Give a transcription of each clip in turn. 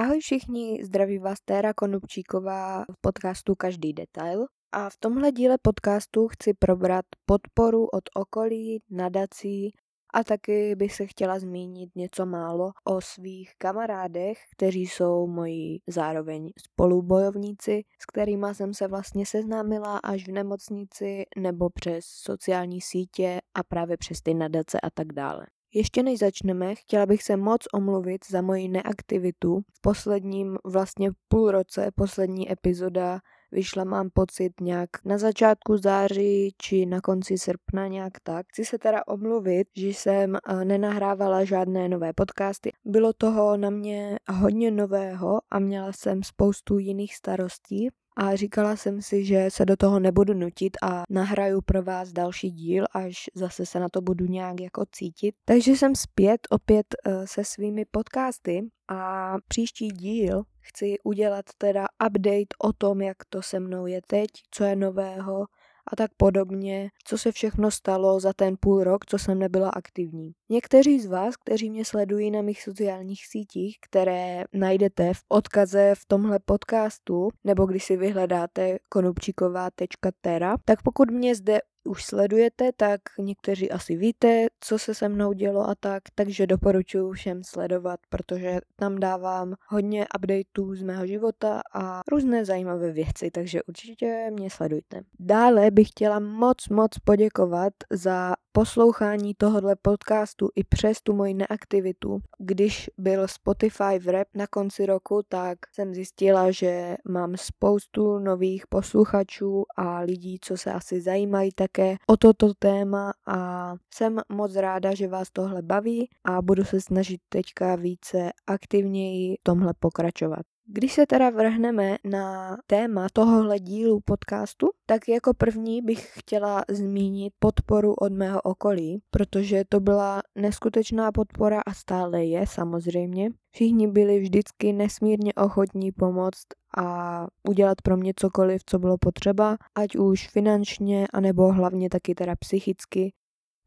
Ahoj všichni, zdraví vás Téra Konupčíková v podcastu Každý detail. A v tomhle díle podcastu chci probrat podporu od okolí, nadací a taky bych se chtěla zmínit něco málo o svých kamarádech, kteří jsou moji zároveň spolubojovníci, s kterými jsem se vlastně seznámila až v nemocnici nebo přes sociální sítě a právě přes ty nadace a tak dále. Ještě než začneme, chtěla bych se moc omluvit za moji neaktivitu. V posledním vlastně půl roce, poslední epizoda vyšla, mám pocit, nějak na začátku září či na konci srpna nějak tak. Chci se teda omluvit, že jsem eh, nenahrávala žádné nové podcasty. Bylo toho na mě hodně nového a měla jsem spoustu jiných starostí, a říkala jsem si, že se do toho nebudu nutit a nahraju pro vás další díl, až zase se na to budu nějak jako cítit. Takže jsem zpět opět uh, se svými podcasty a příští díl chci udělat teda update o tom, jak to se mnou je teď, co je nového, a tak podobně, co se všechno stalo za ten půl rok, co jsem nebyla aktivní. Někteří z vás, kteří mě sledují na mých sociálních sítích, které najdete v odkaze v tomhle podcastu, nebo když si vyhledáte konupčíková.tera, tak pokud mě zde už sledujete, tak někteří asi víte, co se se mnou dělo a tak, takže doporučuji všem sledovat, protože tam dávám hodně updateů z mého života a různé zajímavé věci, takže určitě mě sledujte. Dále bych chtěla moc, moc poděkovat za poslouchání tohohle podcastu i přes tu moji neaktivitu. Když byl Spotify v rap na konci roku, tak jsem zjistila, že mám spoustu nových posluchačů a lidí, co se asi zajímají také o toto téma a jsem moc ráda, že vás tohle baví a budu se snažit teďka více aktivněji v tomhle pokračovat. Když se teda vrhneme na téma tohohle dílu podcastu, tak jako první bych chtěla zmínit podporu od mého okolí, protože to byla neskutečná podpora a stále je samozřejmě. Všichni byli vždycky nesmírně ochotní pomoct a udělat pro mě cokoliv, co bylo potřeba, ať už finančně, anebo hlavně taky teda psychicky,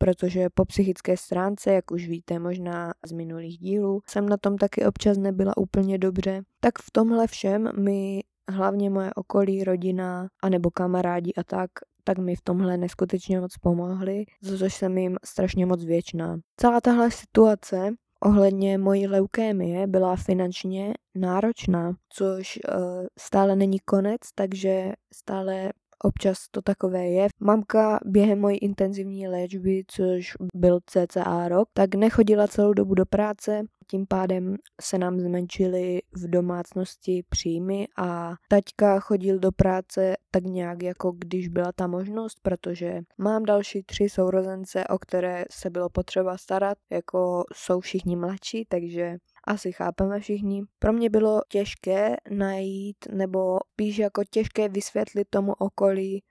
protože po psychické stránce, jak už víte možná z minulých dílů, jsem na tom taky občas nebyla úplně dobře. Tak v tomhle všem mi hlavně moje okolí, rodina a nebo kamarádi a tak, tak mi v tomhle neskutečně moc pomohli, za což jsem jim strašně moc věčná. Celá tahle situace ohledně mojí leukémie byla finančně náročná, což uh, stále není konec, takže stále občas to takové je. Mamka během mojí intenzivní léčby, což byl cca rok, tak nechodila celou dobu do práce, tím pádem se nám zmenšily v domácnosti příjmy a taťka chodil do práce tak nějak jako když byla ta možnost, protože mám další tři sourozence, o které se bylo potřeba starat, jako jsou všichni mladší, takže asi chápeme všichni. Pro mě bylo těžké najít, nebo spíš jako těžké vysvětlit tomu okolí,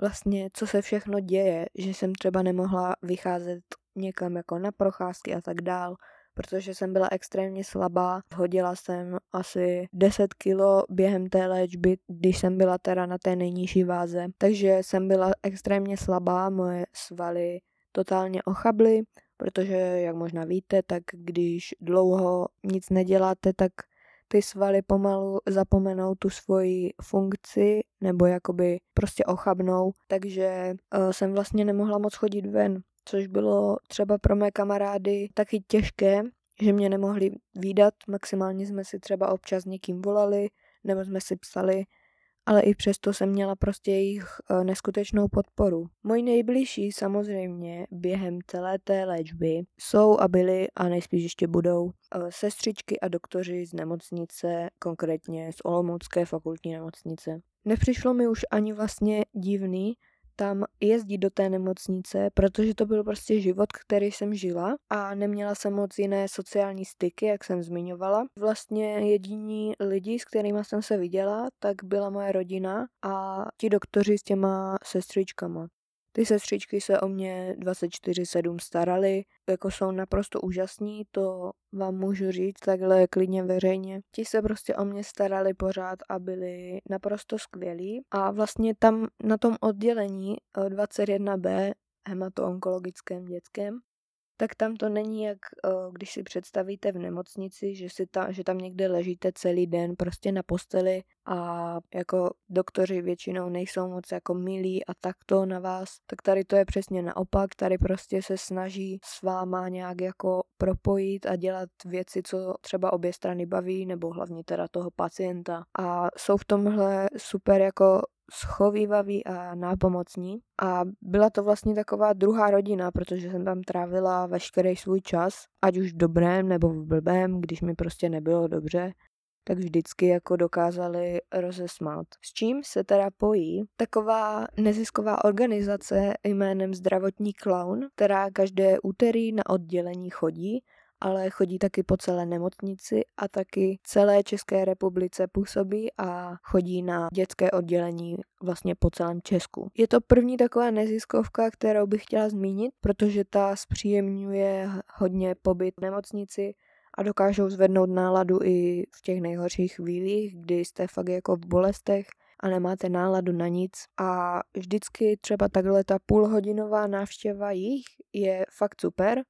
vlastně, co se všechno děje, že jsem třeba nemohla vycházet někam jako na procházky a tak dál, protože jsem byla extrémně slabá. Hodila jsem asi 10 kilo během té léčby, když jsem byla teda na té nejnižší váze. Takže jsem byla extrémně slabá, moje svaly totálně ochably, protože, jak možná víte, tak když dlouho nic neděláte, tak ty svaly pomalu zapomenou tu svoji funkci nebo jakoby prostě ochabnou, takže uh, jsem vlastně nemohla moc chodit ven, což bylo třeba pro mé kamarády taky těžké, že mě nemohli výdat, maximálně jsme si třeba občas někým volali, nebo jsme si psali, ale i přesto jsem měla prostě jejich e, neskutečnou podporu. Moji nejbližší samozřejmě během celé té léčby jsou a byly a nejspíš ještě budou e, sestřičky a doktoři z nemocnice, konkrétně z Olomoucké fakultní nemocnice. Nepřišlo mi už ani vlastně divný, tam jezdit do té nemocnice, protože to byl prostě život, který jsem žila a neměla jsem moc jiné sociální styky, jak jsem zmiňovala. Vlastně jediní lidi, s kterými jsem se viděla, tak byla moje rodina a ti doktoři s těma sestřičkama. Ty sestřičky se o mě 24-7 starali, jako jsou naprosto úžasní, to vám můžu říct takhle klidně veřejně. Ti se prostě o mě starali pořád a byli naprosto skvělí. A vlastně tam na tom oddělení 21b, eh, hematoonkologickém dětském, tak tam to není jak když si představíte v nemocnici, že, si ta, že tam někde ležíte celý den prostě na posteli a jako doktoři většinou nejsou moc jako milí a takto na vás, tak tady to je přesně naopak, tady prostě se snaží s váma nějak jako propojit a dělat věci, co třeba obě strany baví, nebo hlavně teda toho pacienta. A jsou v tomhle super jako schovývaví a nápomocní. A byla to vlastně taková druhá rodina, protože jsem tam trávila veškerý svůj čas, ať už v dobrém nebo v blbém, když mi prostě nebylo dobře tak vždycky jako dokázali rozesmát. S čím se teda pojí taková nezisková organizace jménem Zdravotní clown, která každé úterý na oddělení chodí ale chodí taky po celé nemocnici a taky celé České republice působí a chodí na dětské oddělení vlastně po celém Česku. Je to první taková neziskovka, kterou bych chtěla zmínit, protože ta zpříjemňuje hodně pobyt v nemocnici a dokážou zvednout náladu i v těch nejhorších chvílích, kdy jste fakt jako v bolestech a nemáte náladu na nic. A vždycky třeba takhle ta půlhodinová návštěva jich je fakt super,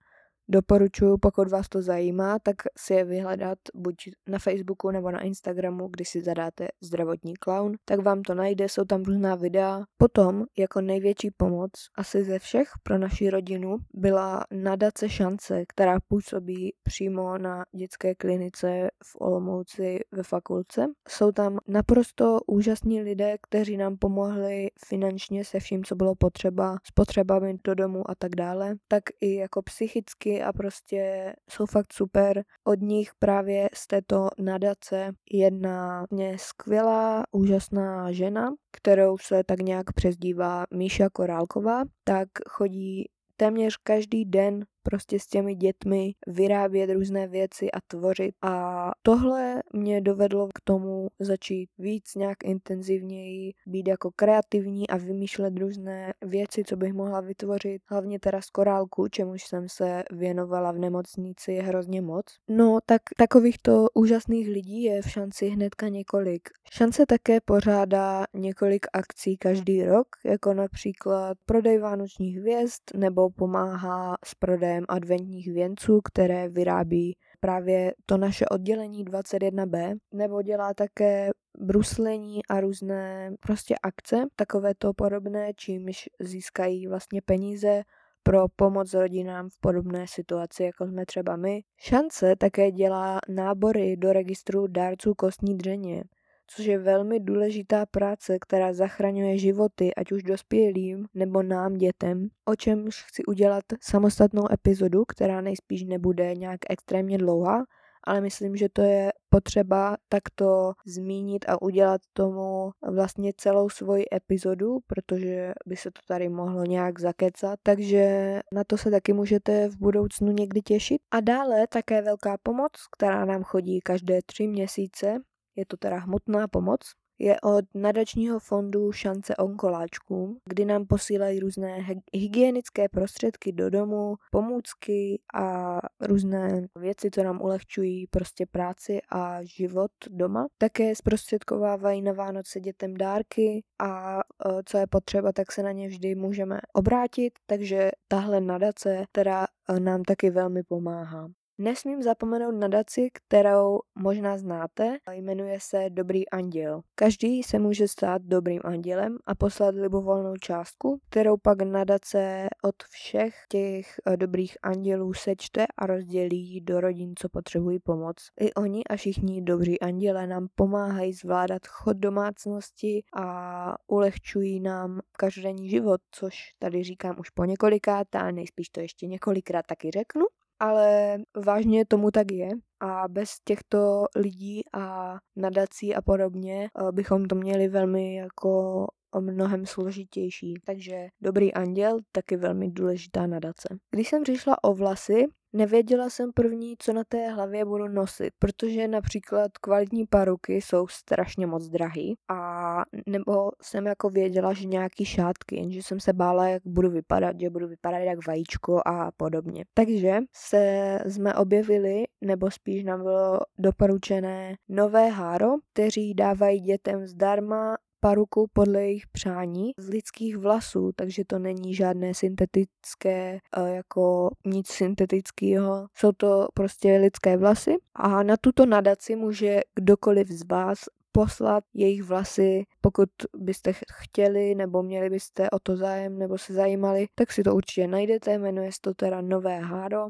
Doporučuji, pokud vás to zajímá, tak si je vyhledat buď na Facebooku nebo na Instagramu, kdy si zadáte zdravotní clown, tak vám to najde, jsou tam různá videa. Potom, jako největší pomoc, asi ze všech pro naši rodinu, byla nadace šance, která působí přímo na dětské klinice v Olomouci ve fakulce. Jsou tam naprosto úžasní lidé, kteří nám pomohli finančně se vším, co bylo potřeba, s potřebami do domu a tak dále, tak i jako psychicky a prostě jsou fakt super. Od nich právě z této nadace jedna mě skvělá, úžasná žena, kterou se tak nějak přezdívá Míša Korálková, tak chodí téměř každý den prostě s těmi dětmi vyrábět různé věci a tvořit. A tohle mě dovedlo k tomu začít víc nějak intenzivněji být jako kreativní a vymýšlet různé věci, co bych mohla vytvořit, hlavně teda z korálku, čemuž jsem se věnovala v nemocnici hrozně moc. No, tak takovýchto úžasných lidí je v šanci hnedka několik. Šance také pořádá několik akcí každý rok, jako například prodej vánočních hvězd nebo pomáhá s prodejem prodejem adventních věnců, které vyrábí právě to naše oddělení 21B, nebo dělá také bruslení a různé prostě akce, takové to podobné, čímž získají vlastně peníze pro pomoc rodinám v podobné situaci, jako jsme třeba my. Šance také dělá nábory do registru dárců kostní dřeně, což je velmi důležitá práce, která zachraňuje životy, ať už dospělým nebo nám dětem, o čemž chci udělat samostatnou epizodu, která nejspíš nebude nějak extrémně dlouhá, ale myslím, že to je potřeba takto zmínit a udělat tomu vlastně celou svoji epizodu, protože by se to tady mohlo nějak zakecat, takže na to se taky můžete v budoucnu někdy těšit. A dále také velká pomoc, která nám chodí každé tři měsíce, je to teda hmotná pomoc, je od nadačního fondu Šance onkoláčkům, kdy nám posílají různé hygienické prostředky do domu, pomůcky a různé věci, co nám ulehčují prostě práci a život doma. Také zprostředkovávají na Vánoce dětem dárky a e, co je potřeba, tak se na ně vždy můžeme obrátit, takže tahle nadace teda e, nám taky velmi pomáhá. Nesmím zapomenout nadaci, kterou možná znáte, jmenuje se Dobrý anděl. Každý se může stát dobrým andělem a poslat libovolnou částku, kterou pak nadace od všech těch eh, dobrých andělů sečte a rozdělí do rodin, co potřebují pomoc. I oni a všichni dobří anděle nám pomáhají zvládat chod domácnosti a ulehčují nám každodenní život, což tady říkám už po několikát a nejspíš to ještě několikrát taky řeknu ale vážně tomu tak je a bez těchto lidí a nadací a podobně eh, bychom to měli velmi jako mnohem složitější. Takže Dobrý anděl, taky velmi důležitá nadace. Když jsem přišla o vlasy, Nevěděla jsem první, co na té hlavě budu nosit, protože například kvalitní paruky jsou strašně moc drahý a nebo jsem jako věděla, že nějaký šátky, jenže jsem se bála, jak budu vypadat, že budu vypadat jak vajíčko a podobně. Takže se jsme objevili, nebo spíš nám bylo doporučené nové háro, kteří dávají dětem zdarma paruku podle jejich přání z lidských vlasů, takže to není žádné syntetické, eh, jako nic syntetického. Jsou to prostě lidské vlasy a na tuto nadaci může kdokoliv z vás poslat jejich vlasy, pokud byste chtěli nebo měli byste o to zájem nebo se zajímali, tak si to určitě najdete, jmenuje se to teda Nové háro.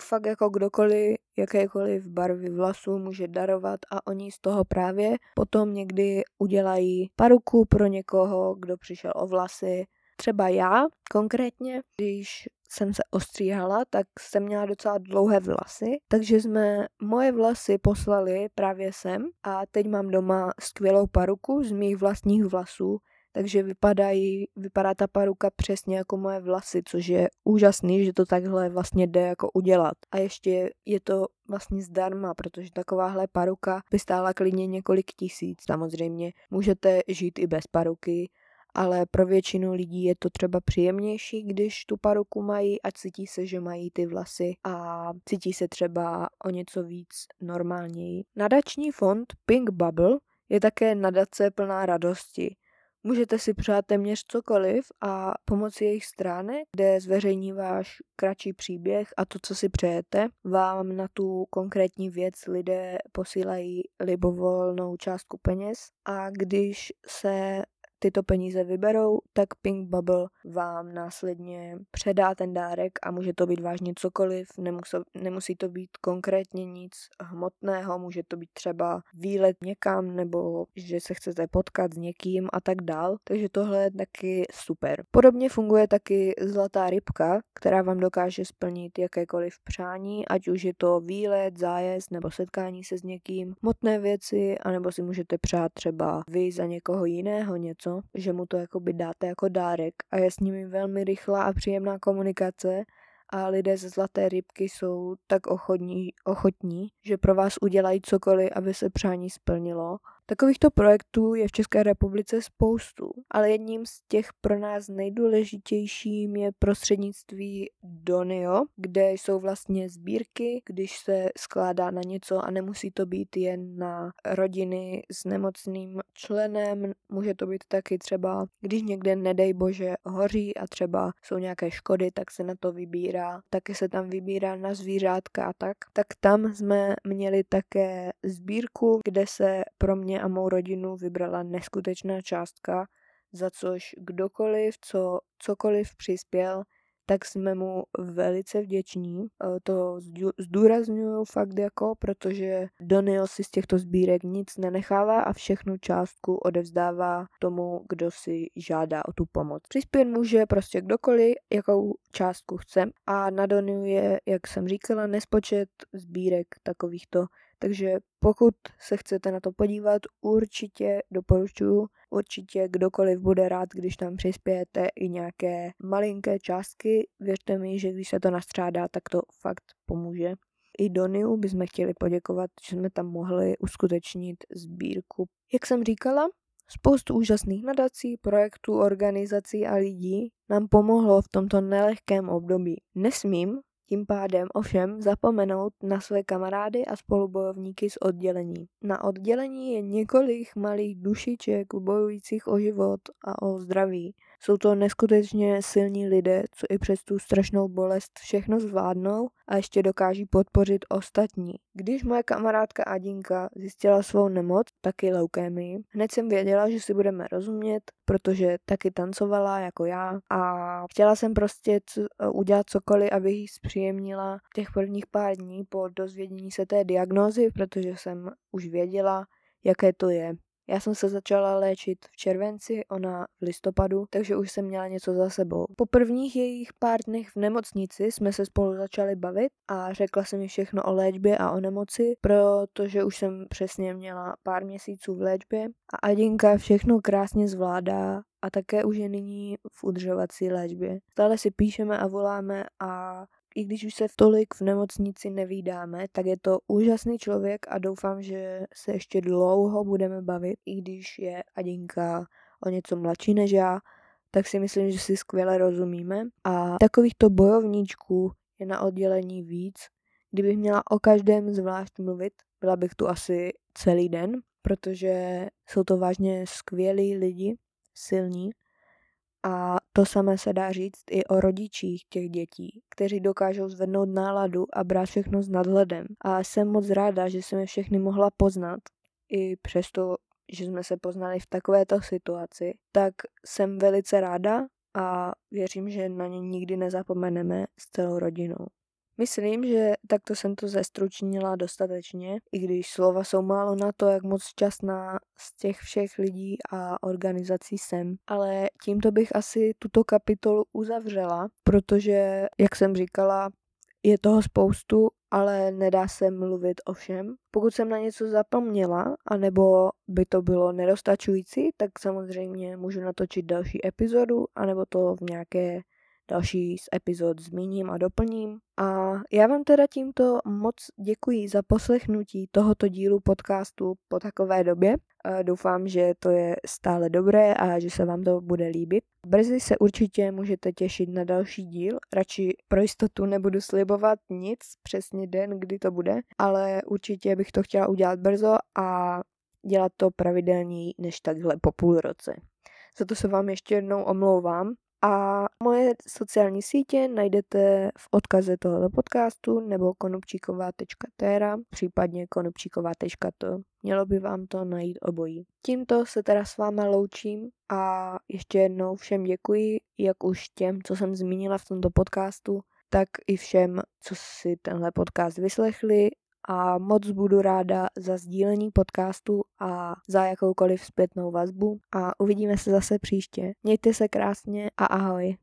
Fakt jako kdokoliv, jakékoliv barvy vlasů může darovat a oni z toho právě potom někdy udělají paruku pro někoho, kdo přišel o vlasy. Třeba já konkrétně, když jsem se ostříhala, tak jsem měla docela dlouhé vlasy, takže jsme moje vlasy poslali právě sem a teď mám doma skvělou paruku z mých vlastních vlasů, takže vypadají, vypadá ta paruka přesně jako moje vlasy, což je úžasný, že to takhle vlastně jde jako udělat. A ještě je to vlastně zdarma, protože takováhle paruka by stála klidně několik tisíc. Samozřejmě můžete žít i bez paruky, ale pro většinu lidí je to třeba příjemnější, když tu paruku mají a cítí se, že mají ty vlasy a cítí se třeba o něco víc normálněji. Nadační fond Pink Bubble je také nadace plná radosti. Můžete si přát téměř cokoliv a pomocí jejich stránek, kde zveřejní váš kratší příběh a to, co si přejete, vám na tu konkrétní věc lidé posílají libovolnou částku peněz. A když se tyto peníze vyberou, tak Pink Bubble vám následně předá ten dárek a může to být vážně cokoliv, nemusí, nemusí to být konkrétně nic hmotného, může to být třeba výlet někam nebo že se chcete potkat s někým a tak dál, takže tohle je taky super. Podobně funguje taky zlatá rybka, která vám dokáže splnit jakékoliv přání, ať už je to výlet, zájezd nebo setkání se s někým, hmotné věci, anebo si můžete přát třeba vy za někoho jiného něco, že mu to jakoby dáte jako dárek a je s nimi velmi rychlá a příjemná komunikace a lidé ze Zlaté rybky jsou tak ochotní, ochotní, že pro vás udělají cokoliv, aby se přání splnilo Takovýchto projektů je v České republice spoustu, ale jedním z těch pro nás nejdůležitějším je prostřednictví Donio, kde jsou vlastně sbírky, když se skládá na něco a nemusí to být jen na rodiny s nemocným členem, může to být taky třeba, když někde nedej bože hoří a třeba jsou nějaké škody, tak se na to vybírá, taky se tam vybírá na zvířátka a tak. Tak tam jsme měli také sbírku, kde se pro mě a mou rodinu vybrala neskutečná částka, za což kdokoliv, co cokoliv přispěl, tak jsme mu velice vděční. E, to zdůraznuju fakt jako, protože Donio si z těchto sbírek nic nenechává a všechnu částku odevzdává tomu, kdo si žádá o tu pomoc. Přispět může prostě kdokoliv, jakou částku chce a na Doniu je, jak jsem říkala, nespočet sbírek takovýchto takže pokud se chcete na to podívat, určitě doporučuji, určitě kdokoliv bude rád, když tam přispějete i nějaké malinké částky. Věřte mi, že když se to nastřádá, tak to fakt pomůže. I Doniu bychom chtěli poděkovat, že jsme tam mohli uskutečnit sbírku. Jak jsem říkala, spoustu úžasných nadací, projektů, organizací a lidí nám pomohlo v tomto nelehkém období. Nesmím tím pádem ovšem zapomenout na své kamarády a spolubojovníky z oddělení. Na oddělení je několik malých dušiček bojujících o život a o zdraví. Jsou to neskutečně silní lidé, co i přes tu strašnou bolest všechno zvládnou a ještě dokáží podpořit ostatní. Když moje kamarádka Adinka zjistila svou nemoc, taky leukémii, hned jsem věděla, že si budeme rozumět, protože taky tancovala jako já a chtěla jsem prostě udělat cokoliv, abych jí zpříjemnila těch prvních pár dní po dozvědění se té diagnózy, protože jsem už věděla, jaké to je. Já jsem se začala léčit v červenci, ona v listopadu, takže už jsem měla něco za sebou. Po prvních jejich pár dnech v nemocnici jsme se spolu začali bavit a řekla jsem mi všechno o léčbě a o nemoci, protože už jsem přesně měla pár měsíců v léčbě a Adinka všechno krásně zvládá a také už je nyní v udržovací léčbě. Stále si píšeme a voláme a i když už se tolik v nemocnici nevídáme, tak je to úžasný člověk a doufám, že se ještě dlouho budeme bavit, i když je Adinka o něco mladší než já, tak si myslím, že si skvěle rozumíme. A takovýchto bojovníčků je na oddělení víc. Kdybych měla o každém zvlášť mluvit, byla bych tu asi celý den. protože jsou to vážně skvělí lidi, silní. A to samé se dá říct i o rodičích těch dětí, kteří dokážou zvednout náladu a brát všechno s nadhledem. A jsem moc ráda, že jsem je všechny mohla poznat, i přesto, že jsme se poznali v takovéto situaci, tak jsem velice ráda a věřím, že na ně nikdy nezapomeneme s celou rodinou. Myslím, že takto jsem to zestručnila dostatečně, i když slova jsou málo na to, jak moc šťastná z těch všech lidí a organizací jsem. Ale tímto bych asi tuto kapitolu uzavřela, protože, jak jsem říkala, je toho spoustu, ale nedá se mluvit o všem. Pokud jsem na něco zapomněla, anebo by to bylo nedostačující, tak samozřejmě můžu natočit další epizodu, anebo to v nějaké další z epizod zmíním a doplním. A já vám teda tímto moc děkuji za poslechnutí tohoto dílu podcastu po takové době. Doufám, že to je stále dobré a že se vám to bude líbit. Brzy se určitě můžete těšit na další díl. Radši pro jistotu nebudu slibovat nic, přesně den, kdy to bude, ale určitě bych to chtěla udělat brzo a dělat to pravidelněji než takhle po půl roce. Za to se vám ještě jednou omlouvám, a moje sociální sítě najdete v odkaze tohoto podcastu nebo konupčíková.tera, případně konupčíková.to. Mělo by vám to najít obojí. Tímto se teda s váma loučím a ještě jednou všem děkuji, jak už těm, co jsem zmínila v tomto podcastu, tak i všem, co si tenhle podcast vyslechli a moc budu ráda za sdílení podcastu a za jakoukoliv zpětnou vazbu a uvidíme se zase příště. Mějte se krásně a ahoj.